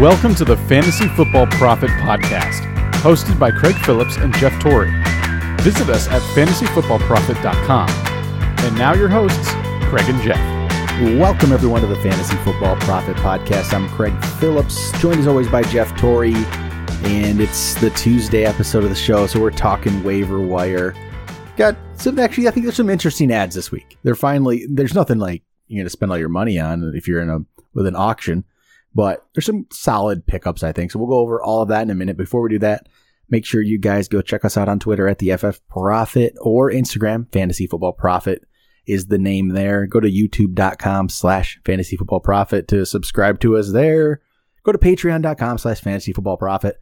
Welcome to the Fantasy Football Profit Podcast, hosted by Craig Phillips and Jeff Torrey. Visit us at fantasyfootballprofit.com. And now your hosts, Craig and Jeff. Welcome, everyone, to the Fantasy Football Profit Podcast. I'm Craig Phillips, joined as always by Jeff Torrey, and it's the Tuesday episode of the show, so we're talking waiver wire. Got some, actually, I think there's some interesting adds this week. They're finally, there's nothing like you're going to spend all your money on if you're in a, with an auction, but there's some solid pickups, I think. So we'll go over all of that in a minute. Before we do that, make sure you guys go check us out on Twitter at the FF Profit or Instagram, Fantasy Football Profit is the name there. Go to youtube.com slash fantasy football profit to subscribe to us there. Go to patreon.com slash fantasy football profit.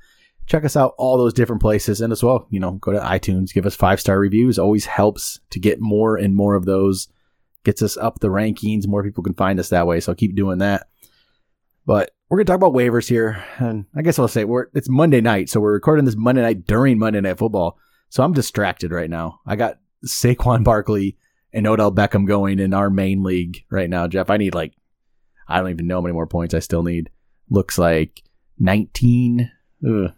Check us out all those different places. And as well, you know, go to iTunes, give us five star reviews. Always helps to get more and more of those. Gets us up the rankings. More people can find us that way. So keep doing that. But we're going to talk about waivers here. And I guess I'll say we're, it's Monday night. So we're recording this Monday night during Monday Night Football. So I'm distracted right now. I got Saquon Barkley and Odell Beckham going in our main league right now, Jeff. I need like, I don't even know how many more points I still need. Looks like 19, ugh,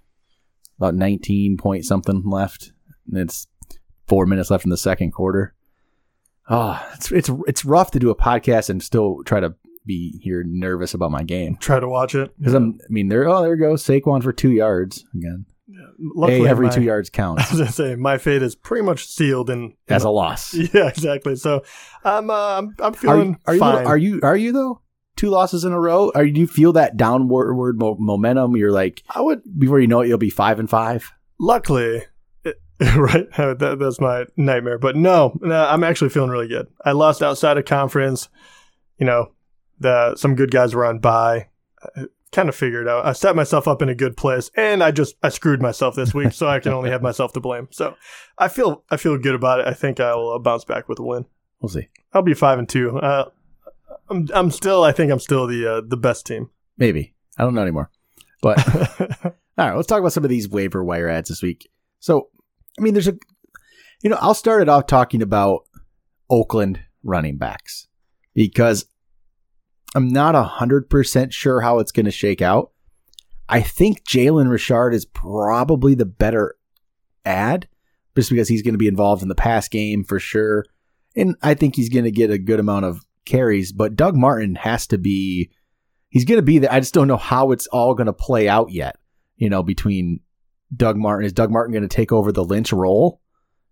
about 19 point something left. And it's four minutes left in the second quarter. Oh, it's, it's, it's rough to do a podcast and still try to be here nervous about my game. Try to watch it. Because I'm, I mean, there, oh, there goes Saquon for two yards again. Luckily, hey, every my- two yards I counts was gonna say my fate is pretty much sealed in, in as a loss. yeah, exactly. So I'm uh, I'm, I'm feeling you, are you, fine. are you, are you though? Two losses in a row? Are do you feel that downward mo- momentum? You're like, I would before you know it, you'll be five and five. luckily, right? That, that's my nightmare. But no, no, I'm actually feeling really good. I lost outside of conference. You know, the some good guys were on bye. I kind of figured out. I set myself up in a good place, and I just I screwed myself this week, so I can only have myself to blame. So I feel I feel good about it. I think I will uh, bounce back with a win. We'll see. I'll be five and two. Uh, I'm I'm still I think I'm still the uh, the best team. Maybe I don't know anymore. But all right, let's talk about some of these waiver wire adds this week. So, I mean, there's a, you know, I'll start it off talking about Oakland running backs because I'm not a hundred percent sure how it's going to shake out. I think Jalen Richard is probably the better add, just because he's going to be involved in the pass game for sure, and I think he's going to get a good amount of carries. But Doug Martin has to be he's going to be there. I just don't know how it's all going to play out yet. You know, between Doug Martin, is Doug Martin going to take over the Lynch role?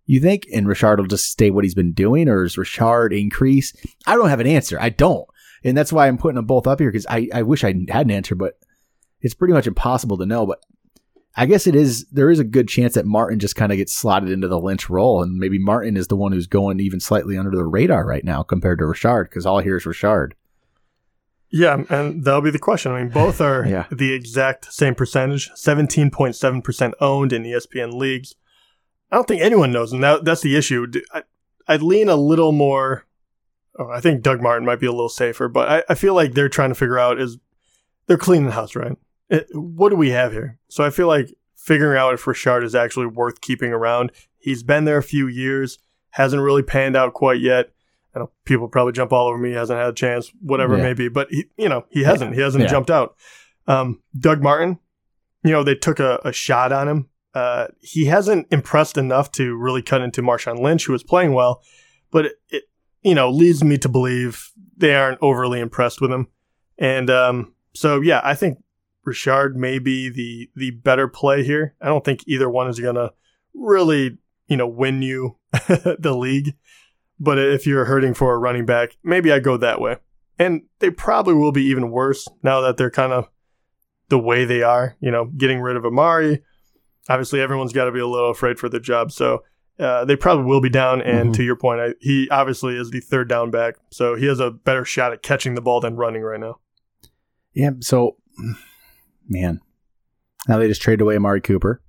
You think, and Richard will just stay what he's been doing, or is Richard increase? I don't have an answer. I don't, and that's why I'm putting them both up here because I, I wish I had an answer, but it's pretty much impossible to know. But I guess it is. There is a good chance that Martin just kind of gets slotted into the Lynch role, and maybe Martin is the one who's going even slightly under the radar right now compared to Richard because all here is Richard. yeah, and that'll be the question. I mean, both are Yeah. the exact same percentage, seventeen point seven percent owned in ESPN leagues. I don't think anyone knows, and that, that's the issue. I, I'd lean a little more. Oh, I think Doug Martin might be a little safer, but I, I feel like they're trying to figure out is they're cleaning the house, right? It, what do we have here? So I feel like figuring out if Richard is actually worth keeping around. He's been there a few years, hasn't really panned out quite yet. I know people probably jump all over me, hasn't had a chance, whatever Yeah. it may be, but he, you know, he hasn't, he hasn't Yeah. jumped out. Um, Doug Martin, you know, they took a, a shot on him. Uh, he hasn't impressed enough to really cut into Marshawn Lynch, who was playing well, but it, it you know, leads me to believe they aren't overly impressed with him. And um, so, yeah, I think Richard may be the the better play here. I don't think either one is going to really, you know, win you the league. But if you're hurting for a running back, maybe I go that way. And they probably will be even worse now that they're kind of the way they are, you know, getting rid of Amari. Obviously, everyone's got to be a little afraid for their job. So uh, they probably will be down. And Mhm. to your point, I, he obviously is the third down back. So he has a better shot at catching the ball than running right now. Yeah. So, man, now they just traded away Amari Cooper.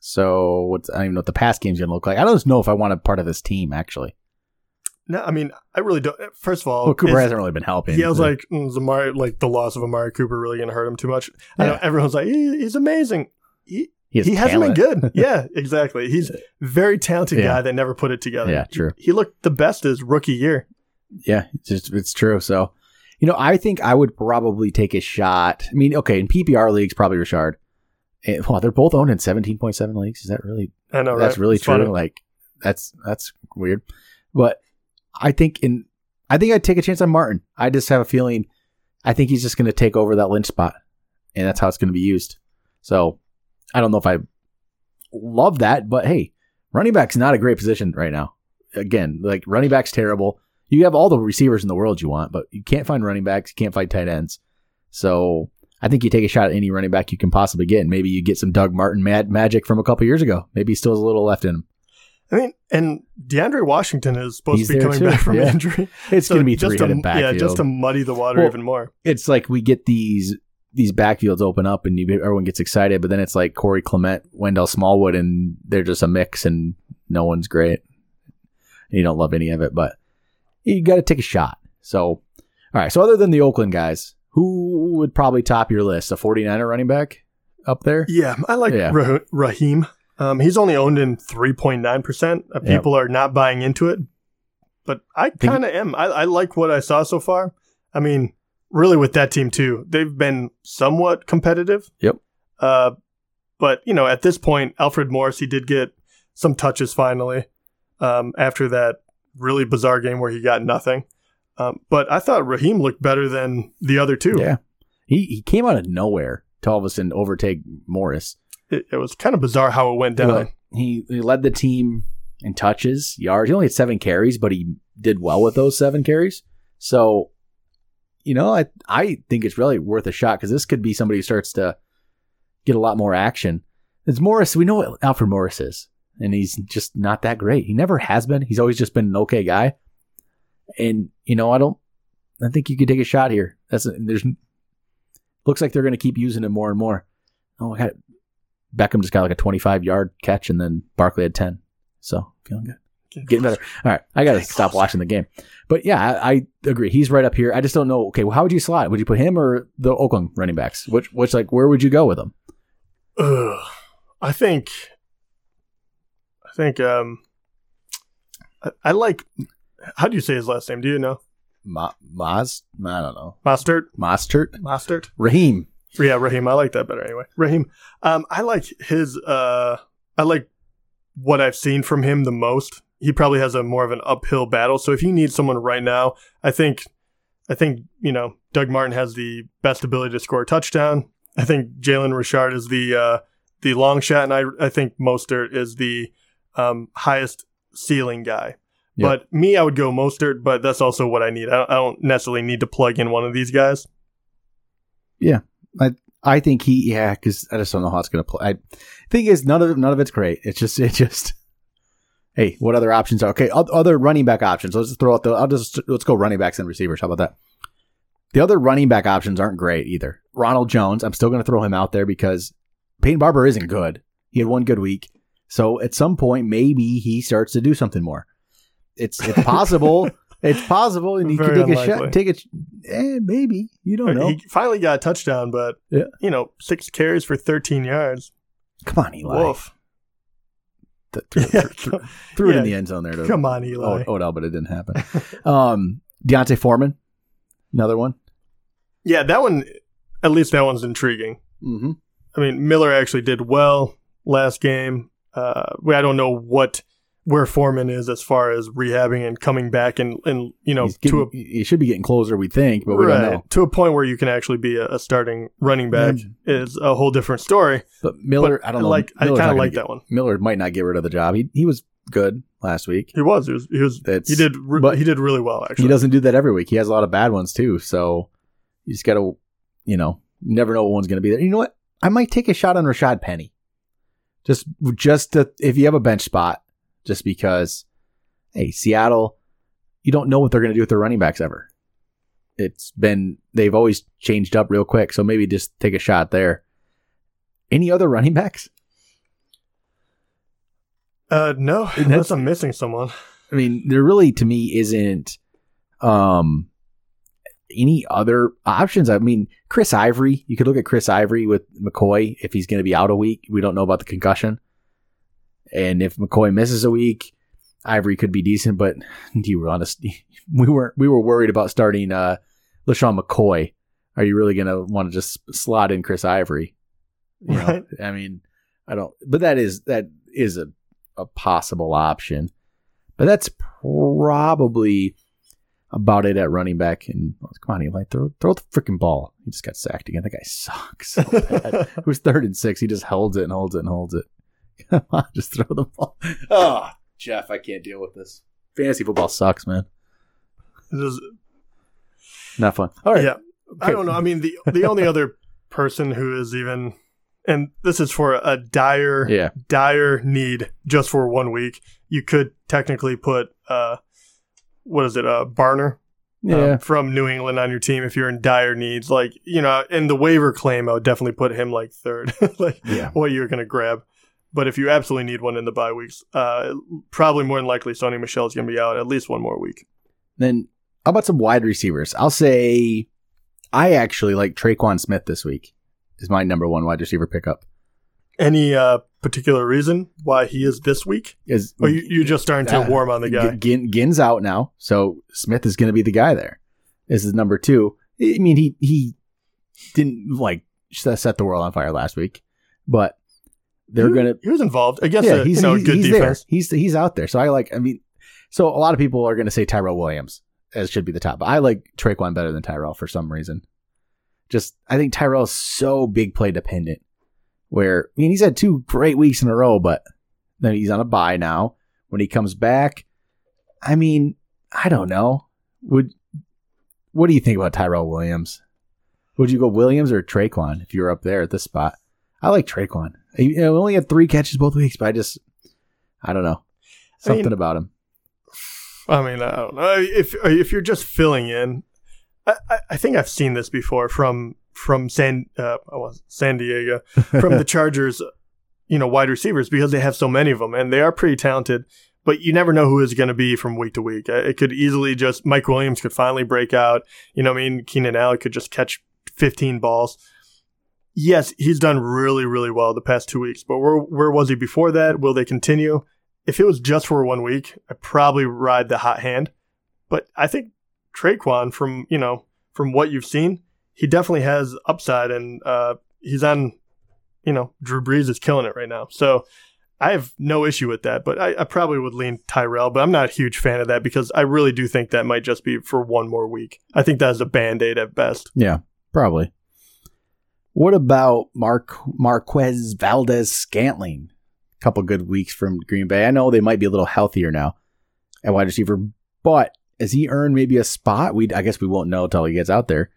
So what's I don't even know what the pass game's gonna look like. I don't know if I want a part of this team actually. No, I mean, I really don't. First of all, Well, Cooper hasn't really been helping. He was like, mm, is Amari, like the loss of Amari Cooper really going to hurt him too much? I know everyone's like, he, he's amazing. He, he, has he hasn't been good. yeah, exactly. He's a very talented Yeah. guy that never put it together. Yeah, true. He looked the best his rookie year. Yeah, it's just it's true. So You know, I think I would probably take a shot. I mean, okay, in PPR leagues, probably Richard. And, eh, well, they're both owned in 17.7 leagues. Is that really I know, that's right? really It's true. funny. Like that's that's weird. But I think in I think I'd take a chance on Martin. I just have a feeling I think he's just going to take over that Lynch spot, and that's how it's going to be used. So I don't know if I love that, but hey, running back's not a great position right now. Again, like running back's terrible. You have all the receivers in the world you want, but you can't find running backs. You can't find tight ends. So I think you take a shot at any running back you can possibly get. And maybe you get some Doug Martin mad magic from a couple years ago. Maybe he still has a little left in him. I mean, and DeAndre Washington is supposed He's to be coming too, back from yeah. injury. It's So going to be just three to, headed backfield. Yeah, just to muddy the water Well, even more. it's like we get these these backfields open up and you, everyone gets excited, but then it's like Corey Clement, Wendell Smallwood, and they're just a mix and no one's great. You don't love any of it, but you got to take a shot. So, all right. So, other than the Oakland guys, who would probably top your list? A 49er running back up there? Yeah, I like Yeah. Rah- Raheem. Um, he's only owned in 3.9%. Uh, Yeah. people are not buying into it, but I kind of am. I, I like what I saw so far. I mean, really with that team too, they've been somewhat competitive. Yep. Uh, but you know, at this point, Alfred Morris, he did get some touches finally um, after that really bizarre game where he got nothing. Um, but I thought Raheem looked better than the other two. Yeah. He, he came out of nowhere to all of a sudden overtake Morris. It, it was kind of bizarre how it went down. He, he led the team in touches, yards. He only had seven carries, but he did well with those seven carries. So, you know, I I think it's really worth a shot because this could be somebody who starts to get a lot more action. It's Morris. We know what Alfred Morris is, and he's just not that great. He never has been. He's always just been an okay guy. And you know, I don't. I think you could take a shot here. That's there's. Looks like they're going to keep using him more and more. Oh, I got Beckham just got like a 25 yard catch, and then Barkley had 10. So feeling good, getting better. All right, I got to stop watching the game. But yeah, I, I agree. He's right up here. I just don't know. Okay, well, how would you slot? Would you put him or the Oakland running backs? Which, which, like, where would you go with them? Ugh. I think, I think, um, I, I like. How do you say his last name? Do you know? Ma- Maz? I don't know. Mostert. Mostert? Mostert. Raheem. Yeah, Raheem. I like that better anyway. Raheem. Um, I like his. Uh, I like what I've seen from him the most. He probably has a more of an uphill battle. So if you need someone right now, I think, I think you know Doug Martin has the best ability to score a touchdown. I think Jalen Richard is the uh, the long shot, and I I think Mostert is the um, highest ceiling guy. Yep. But me, I would go Mostert, but that's also what I need. I don't, I don't necessarily need to plug in one of these guys. Yeah, I I think he, yeah, because I just don't know how it's going to play. I thing is, none of none of it's great. It's just, it just. Hey, what other options are okay? Other running back options. Let's throw out the. I'll just let's go running backs and receivers. How about that? The other running back options aren't great either. Ronald Jones, I'm still going to throw him out there because Peyton Barber isn't good. He had one good week, so at some point maybe he starts to do something more. It's it's possible. it's possible, and you Very can take a shot. Take it. Eh, maybe you don't know. He finally got a touchdown, but Yeah. you know, six carries for 13 yards. Come on, Eli. Woof. Th- threw, Yeah, threw- threw it in the end zone there. To Come on, Eli. Od- Odell, but it didn't happen. um, D'Onta Foreman, another one. Yeah, that one. At least that one's intriguing. Mm-hmm. I mean, Miller actually did well last game. Uh, we- I don't know what where Foreman is as far as rehabbing and coming back and and you know He's to a getting, he should be getting closer, we think, but we right, don't know. to a point where you can actually be a, a starting running back mm. is a whole different story. But Miller, But I don't know. Like I kind of like get- that one. Miller might not get rid of the job. He he was good last week. He was. He was. He was. He did. Re- but he did really well. Actually. He doesn't do that every week. He has a lot of bad ones too. So you just got to, you know, never know what one's going to be there. You know what? I might take a shot on Rashad Penny. Just, just to, if you have a bench spot, just because, hey, Seattle, you don't know what they're going to do with their running backs ever. It's been, they've always changed up real quick. So maybe just take a shot there. Any other running backs? Uh, no, unless I'm missing someone. I mean, there really to me isn't um any other options. I mean, Chris Ivory, you could look at Chris Ivory with McCoy if he's going to be out a week. We don't know about the concussion. And if McCoy misses a week, Ivory could be decent, but do you honest we weren't we were worried about starting uh LeSean McCoy, are you really going to want to just slot in Chris Ivory? You know, I mean, I don't, but that is, that is a, a possible option. But that's probably about it at running back. And oh, come on, Eli, throw, throw the freaking ball. He just got sacked again. That guy sucks. So bad. it was third and six. He just holds it and holds it and holds it. Come on, just throw the ball. Oh, Jeff, I can't deal with this. Fantasy football sucks, man. It is- Not fun. All right. Yeah. I don't know. I mean, the the only other person who is even, and this is for a dire, Yeah. dire need just for one week. You could technically put, uh, what is it, uh, Barner um, Yeah. from New England on your team if you're in dire needs. Like, you know, in the waiver claim, I would definitely put him like third, like Yeah. what you're going to grab. But if you absolutely need one in the bye weeks, uh, probably more than likely Sony Michel's going to be out at least one more week. Then how about some wide receivers? I'll say I actually like Tre'Quan Smith this week. Is my number one wide receiver pickup. Any uh, particular reason why he is this week? Is Or you, you just starting to Uh, warm on the guy? G- Ginn, Ginn's out now, so Smith is going to be the guy there. This is number two. I mean, he he didn't like set the world on fire last week, but they're he, to He was involved against yeah, a he's, you know, he's, good he's defense. there. He's he's out there. So I like. I mean, so a lot of people are going to say Tyrell Williams as should be the top. But I like Tre'Quan better than Tyrell for some reason. Just I think Tyrell is so big play dependent. Where I mean, he's had two great weeks in a row, but then he's on a bye now. When he comes back, I mean, I don't know. Would what do you think about Tyrell Williams? Would you go Williams or Tre'Quan if you were up there at this spot? I like Tre'Quan. He only had three catches both weeks, but I just, I don't know, I mean- something about him. I mean, I don't know if if you're just filling in. I, I- I think I've seen this before from from San uh, I was San Diego from the Chargers, you know, wide receivers because they have so many of them and they are pretty talented. But you never know who is going to be from week to week. It could easily just Mike Williams could finally break out. You know, what I mean, Keenan Allen could just catch 15 balls. Yes, he's done really, really well the past two weeks. But where where was he before that? Will they continue? If it was just for one week, I'd probably ride the hot hand. But I think Tre'Quan, from you know, from what you've seen, he definitely has upside, and uh, he's on. You know, Drew Brees is killing it right now. So I have no issue with that. But I, I probably would lean Tyrell, but I'm not a huge fan of that because I really do think that might just be for one more week. I think that's a band aid at best. Yeah, probably. What about Mark Marquez Valdes-Scantling? A couple good weeks from Green Bay. I know they might be a little healthier now at wide receiver, but has he earned maybe a spot? We I guess we won't know until he gets out there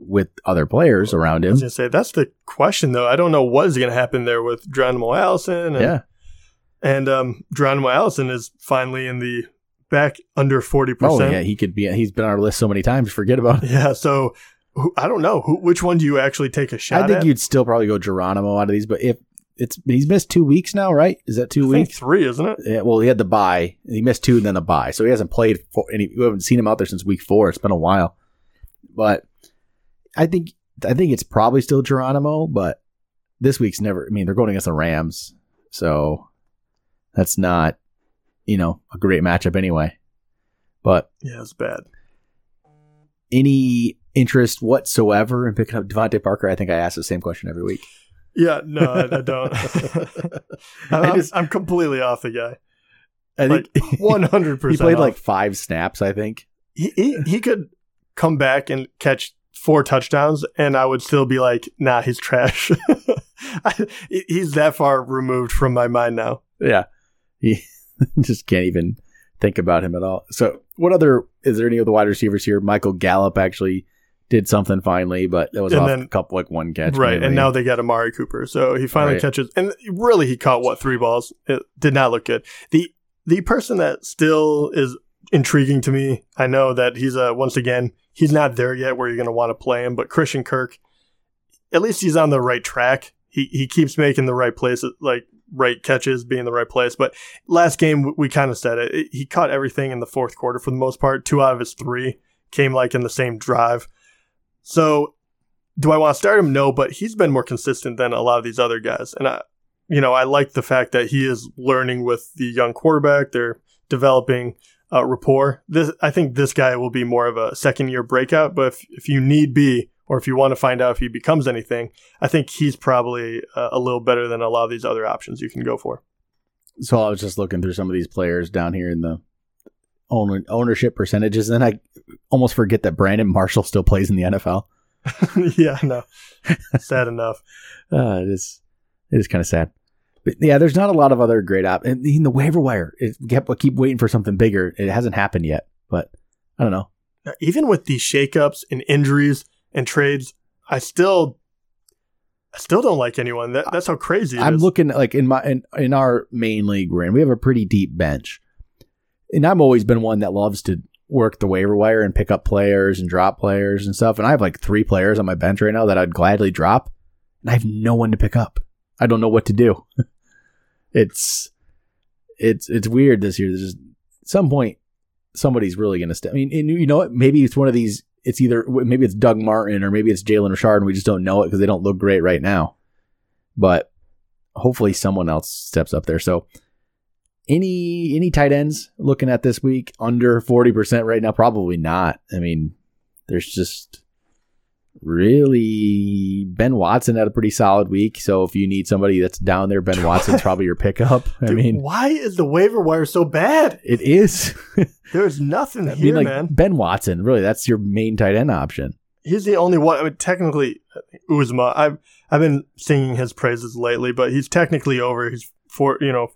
with other players around I was him. gonna say that's the question though. I don't know what is gonna happen there with Geronimo Allison and Yeah. and um Geronimo Allison is finally in the back under forty percent. Oh yeah, he could be. He's been on our list so many times. Forget about it. Yeah, so who, I don't know who, which one do you actually take a shot I think at? you'd still probably go Geronimo out of these, but if it's he's missed two weeks now, right? Is that two I think weeks? three, isn't it? Yeah, well, he had the bye. He missed two and then the bye, so he hasn't played. For, and we haven't seen him out there since week four. It's been a while, but I think I think it's probably still Geronimo. But this week's never. I mean, they're going against the Rams, so that's not you know a great matchup anyway. But Yeah, it's bad. any interest whatsoever in picking up DeVante Parker? I think I ask the same question every week. Yeah, no, I, I don't. I'm, I just- I'm completely off the guy. I think one hundred percent. he played like five snaps. I think. he, he he could come back and catch four touchdowns, and I would still be like, nah, he's trash. I, he's that far removed from my mind now. Yeah. He just can't even think about him at all. So, what other is there any of the wide receivers here? Michael Gallup actually did something finally, but it was And off then- a couple like one catch. right, mainly. and now they got Amari Cooper, so he finally Right. catches. And really, he caught what three balls? It did not look good. the The person that still is intriguing to me, I know that he's a once again he's not there yet where you're going to want to play him, but Christian Kirk, at least he's on the right track. He he keeps making the right places, like right catches, being the right place. But last game we, we kind of said it. He caught everything in the fourth quarter for the most part. Two out of his three came like in the same drive. So do I want to start him? No, but he's been more consistent than a lot of these other guys. And I, you know, I like the fact that he is learning with the young quarterback. They're developing uh, rapport. This I think this guy will be more of a second year breakout. But if if you need be or if you want to find out if he becomes anything, I think he's probably uh, a little better than a lot of these other options you can go for. So I was just looking through some of these players down here in the owner, ownership percentages, and I almost forget that Brandon Marshall still plays in the NFL. yeah, no, sad enough. Uh, it is, it is kind of sad. But yeah, there's not a lot of other great op. And in the waiver wire, it kept keep waiting for something bigger. It hasn't happened yet, but I don't know. Even with these shakeups and injuries and trades, I still I still don't like anyone. That, that's how crazy I'm is. looking like in my in, in our main league we're in, we have a pretty deep bench. And I've always been one that loves to work the waiver wire and pick up players and drop players and stuff. And I have like three players on my bench right now that I'd gladly drop. And I have no one to pick up. I don't know what to do. it's it's it's weird this year. There's just some point somebody's really going to step. I mean, and you know what? Maybe it's one of these. It's either maybe it's Doug Martin or maybe it's Jalen Richard, and we just don't know it because they don't look great right now. But hopefully, someone else steps up there. So, any any tight ends looking at this week under forty percent right now? Probably not. I mean, there's just really Ben Watson had a pretty solid week. So if you need somebody that's down there, Ben Watson's probably your pickup. I Dude, mean, why is the waiver wire so bad? it is. There's nothing I here, mean, like man. Ben Watson, really, that's your main tight end option. He's the only one. I mean, technically, Uzomah. I've I've been singing his praises lately, but he's technically over. He's for you know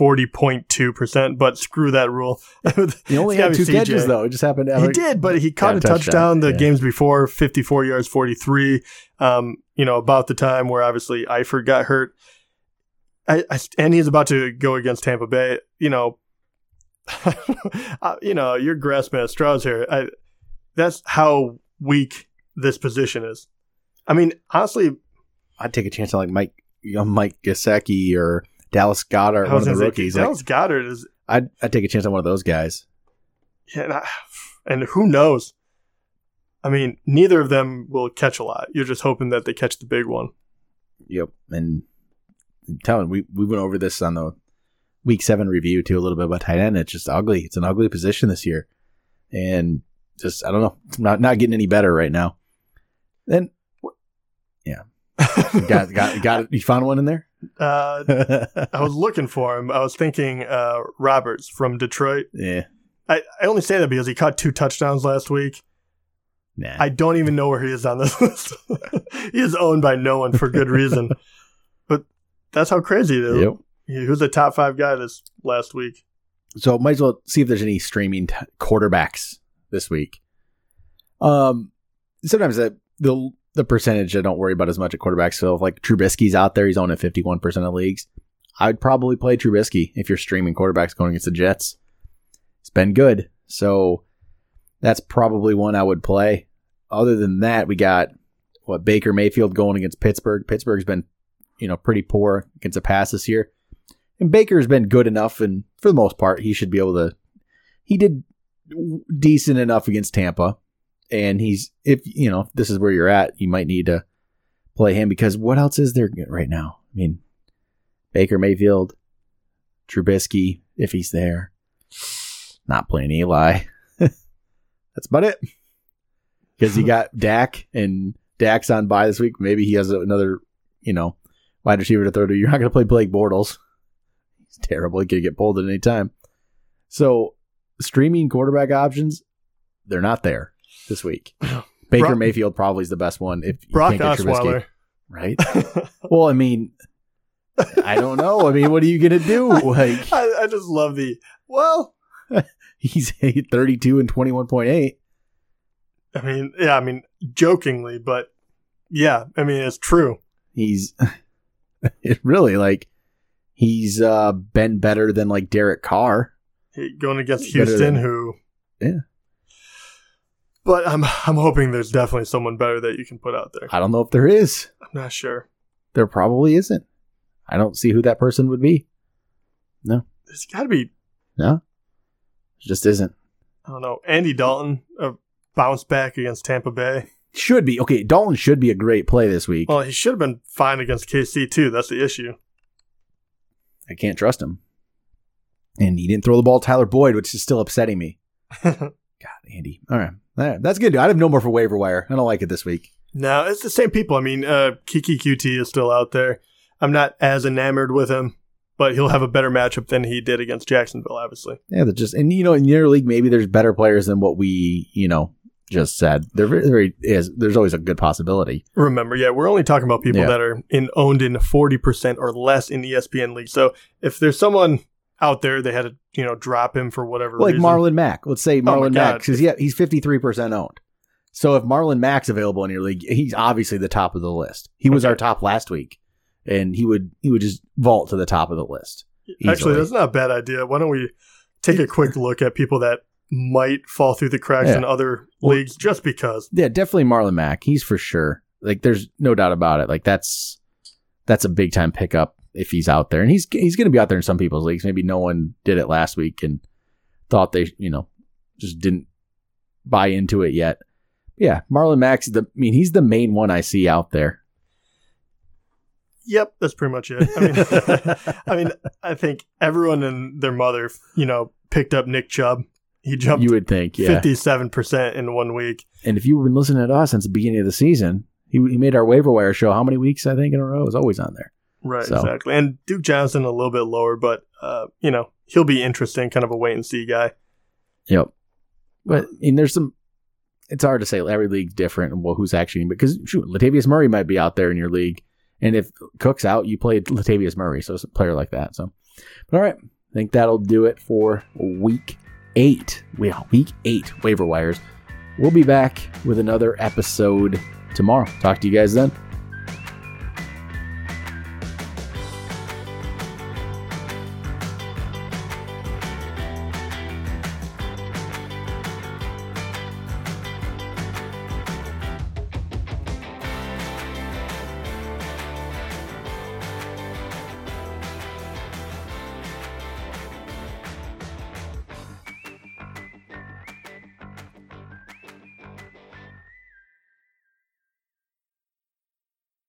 forty point two percent. But screw that rule. He only had two CJ. catches though. It just happened to have He did, but he caught a touchdown, touchdown, the yeah. games before, 54 yards, 43. Um, you know, about the time where obviously Eifert got hurt. I, I, and he's about to go against Tampa Bay. You know, uh, you know, you're grasping at straws here. I, that's how weak this position is. I mean, honestly, I'd take a chance on like Mike, you know, Mike Gesicki or Dallas Goedert, one of the say, rookies. Like, Dallas Goddard is, I'd I'd take a chance on one of those guys. yeah, and, I, and who knows? I mean, neither of them will catch a lot. You're just hoping that they catch the big one. Yep, and I'm telling we we went over this on the week seven review too a little bit about tight end. It's just ugly. It's an ugly position this year, and just I don't know. It's not not getting any better right now. Then yeah, got got got you found one in there. Uh, I was looking for him. I was thinking uh, Roberts from Detroit. yeah, I, I only say that because he caught two touchdowns last week. nah. I don't even know where he is on this list. he is owned by no one for good reason. but that's how crazy it is. Yep. He was a top five guy this last week. So might as well see if there's any streaming t- quarterbacks this week. Um, sometimes the the the percentage I don't worry about as much at quarterbacks. So if like Trubisky's out there, he's on at fifty one percent of leagues. I'd probably play Trubisky if you're streaming quarterbacks going against the Jets. It's been good, so that's probably one I would play. Other than that, we got what Baker Mayfield going against Pittsburgh. Pittsburgh's been you know pretty poor against the pass this year. And Baker's been good enough, and for the most part, he should be able to. He did decent enough against Tampa, and he's if you know if this is where you're at, you might need to play him because what else is there right now? I mean, Baker Mayfield, Trubisky, if he's there, not playing Eli. That's about it. Because you got Dak and Dak's on bye this week. Maybe he has another, you know, wide receiver to throw to. You're not going to play Blake Bortles. He's terrible. He could get pulled at any time. So streaming quarterback options, they're not there this week. Baker Brock- Mayfield probably is the best one if you Brock can't get Trubisky. Osweiler. Right? Well, I mean, I don't know. I mean, what are you going to do? Like, I, I just love the well. he's 32 and 21.8. I mean, yeah, I mean, jokingly, but yeah, I mean, it's true. He's it really like he's uh been better than like Derek Carr. He- Going against Houston, than- who Yeah. But I'm I'm hoping there's definitely someone better that you can put out there. I don't know if there is. I'm not sure. There probably isn't. I don't see who that person would be. No. There's got to be No. It just isn't. I don't know Andy Dalton a bounce back against Tampa Bay. Should be. Okay, Dalton should be a great play this week. Well, he should have been fine against KC too. That's the issue. I can't trust him. And he didn't throw the ball to Tyler Boyd, which is still upsetting me. God, Andy. All right. Right. That's good. I have no more for waiver wire. I don't like it this week. No, it's the same people. I mean, uh, Keke Coutee is still out there. I'm not as enamored with him, but he'll have a better matchup than he did against Jacksonville, obviously. Yeah, just and you know in your league maybe there's better players than what we you know just said. There very, is. There's always a good possibility. Remember, yeah, we're only talking about people Yeah. that are in owned in 40% or less in ESPN league. So if there's someone out there, they had to, you know, drop him for whatever like reason. Marlon Mack. Let's say Oh Marlon Mack God. because yeah, he's 53 percent owned. So if Marlon Mack's available in your league, he's obviously the top of the list. He was Okay. our top last week, and he would he would just vault to the top of the list. Actually, that's not a bad idea. Why don't we take a quick look at people that might fall through the cracks Yeah. in other Well- leagues just because? Yeah, definitely Marlon Mack. He's for sure. Like there's no doubt about it. Like that's that's a big time pickup if he's out there, and he's he's going to be out there in some people's leagues. Maybe no one did it last week and thought they you know just didn't buy into it yet. Yeah, Marlon Mack's the. I mean, he's the main one I see out there. Yep, that's pretty much it. I mean, I mean, I think everyone and their mother, you know, picked up Nick Chubb. He jumped you would think, yeah. fifty-seven percent in one week. And if you've been listening to us since the beginning of the season, he, he made our waiver wire show how many weeks I think in a row? is always on there. Right, So- exactly. And Duke Johnson a little bit lower, but uh, you know, he'll be interesting, kind of a wait and see guy. Yep. But and there's some. It's hard to say. Every league's different and well, who's actually because shoot, Latavius Murray might be out there in your league, and if Cook's out, you played Latavius Murray, so it's a player like that. So, but all right, I think that'll do it for week eight. Yeah, week eight waiver wires. We'll be back with another episode tomorrow. Talk to you guys then.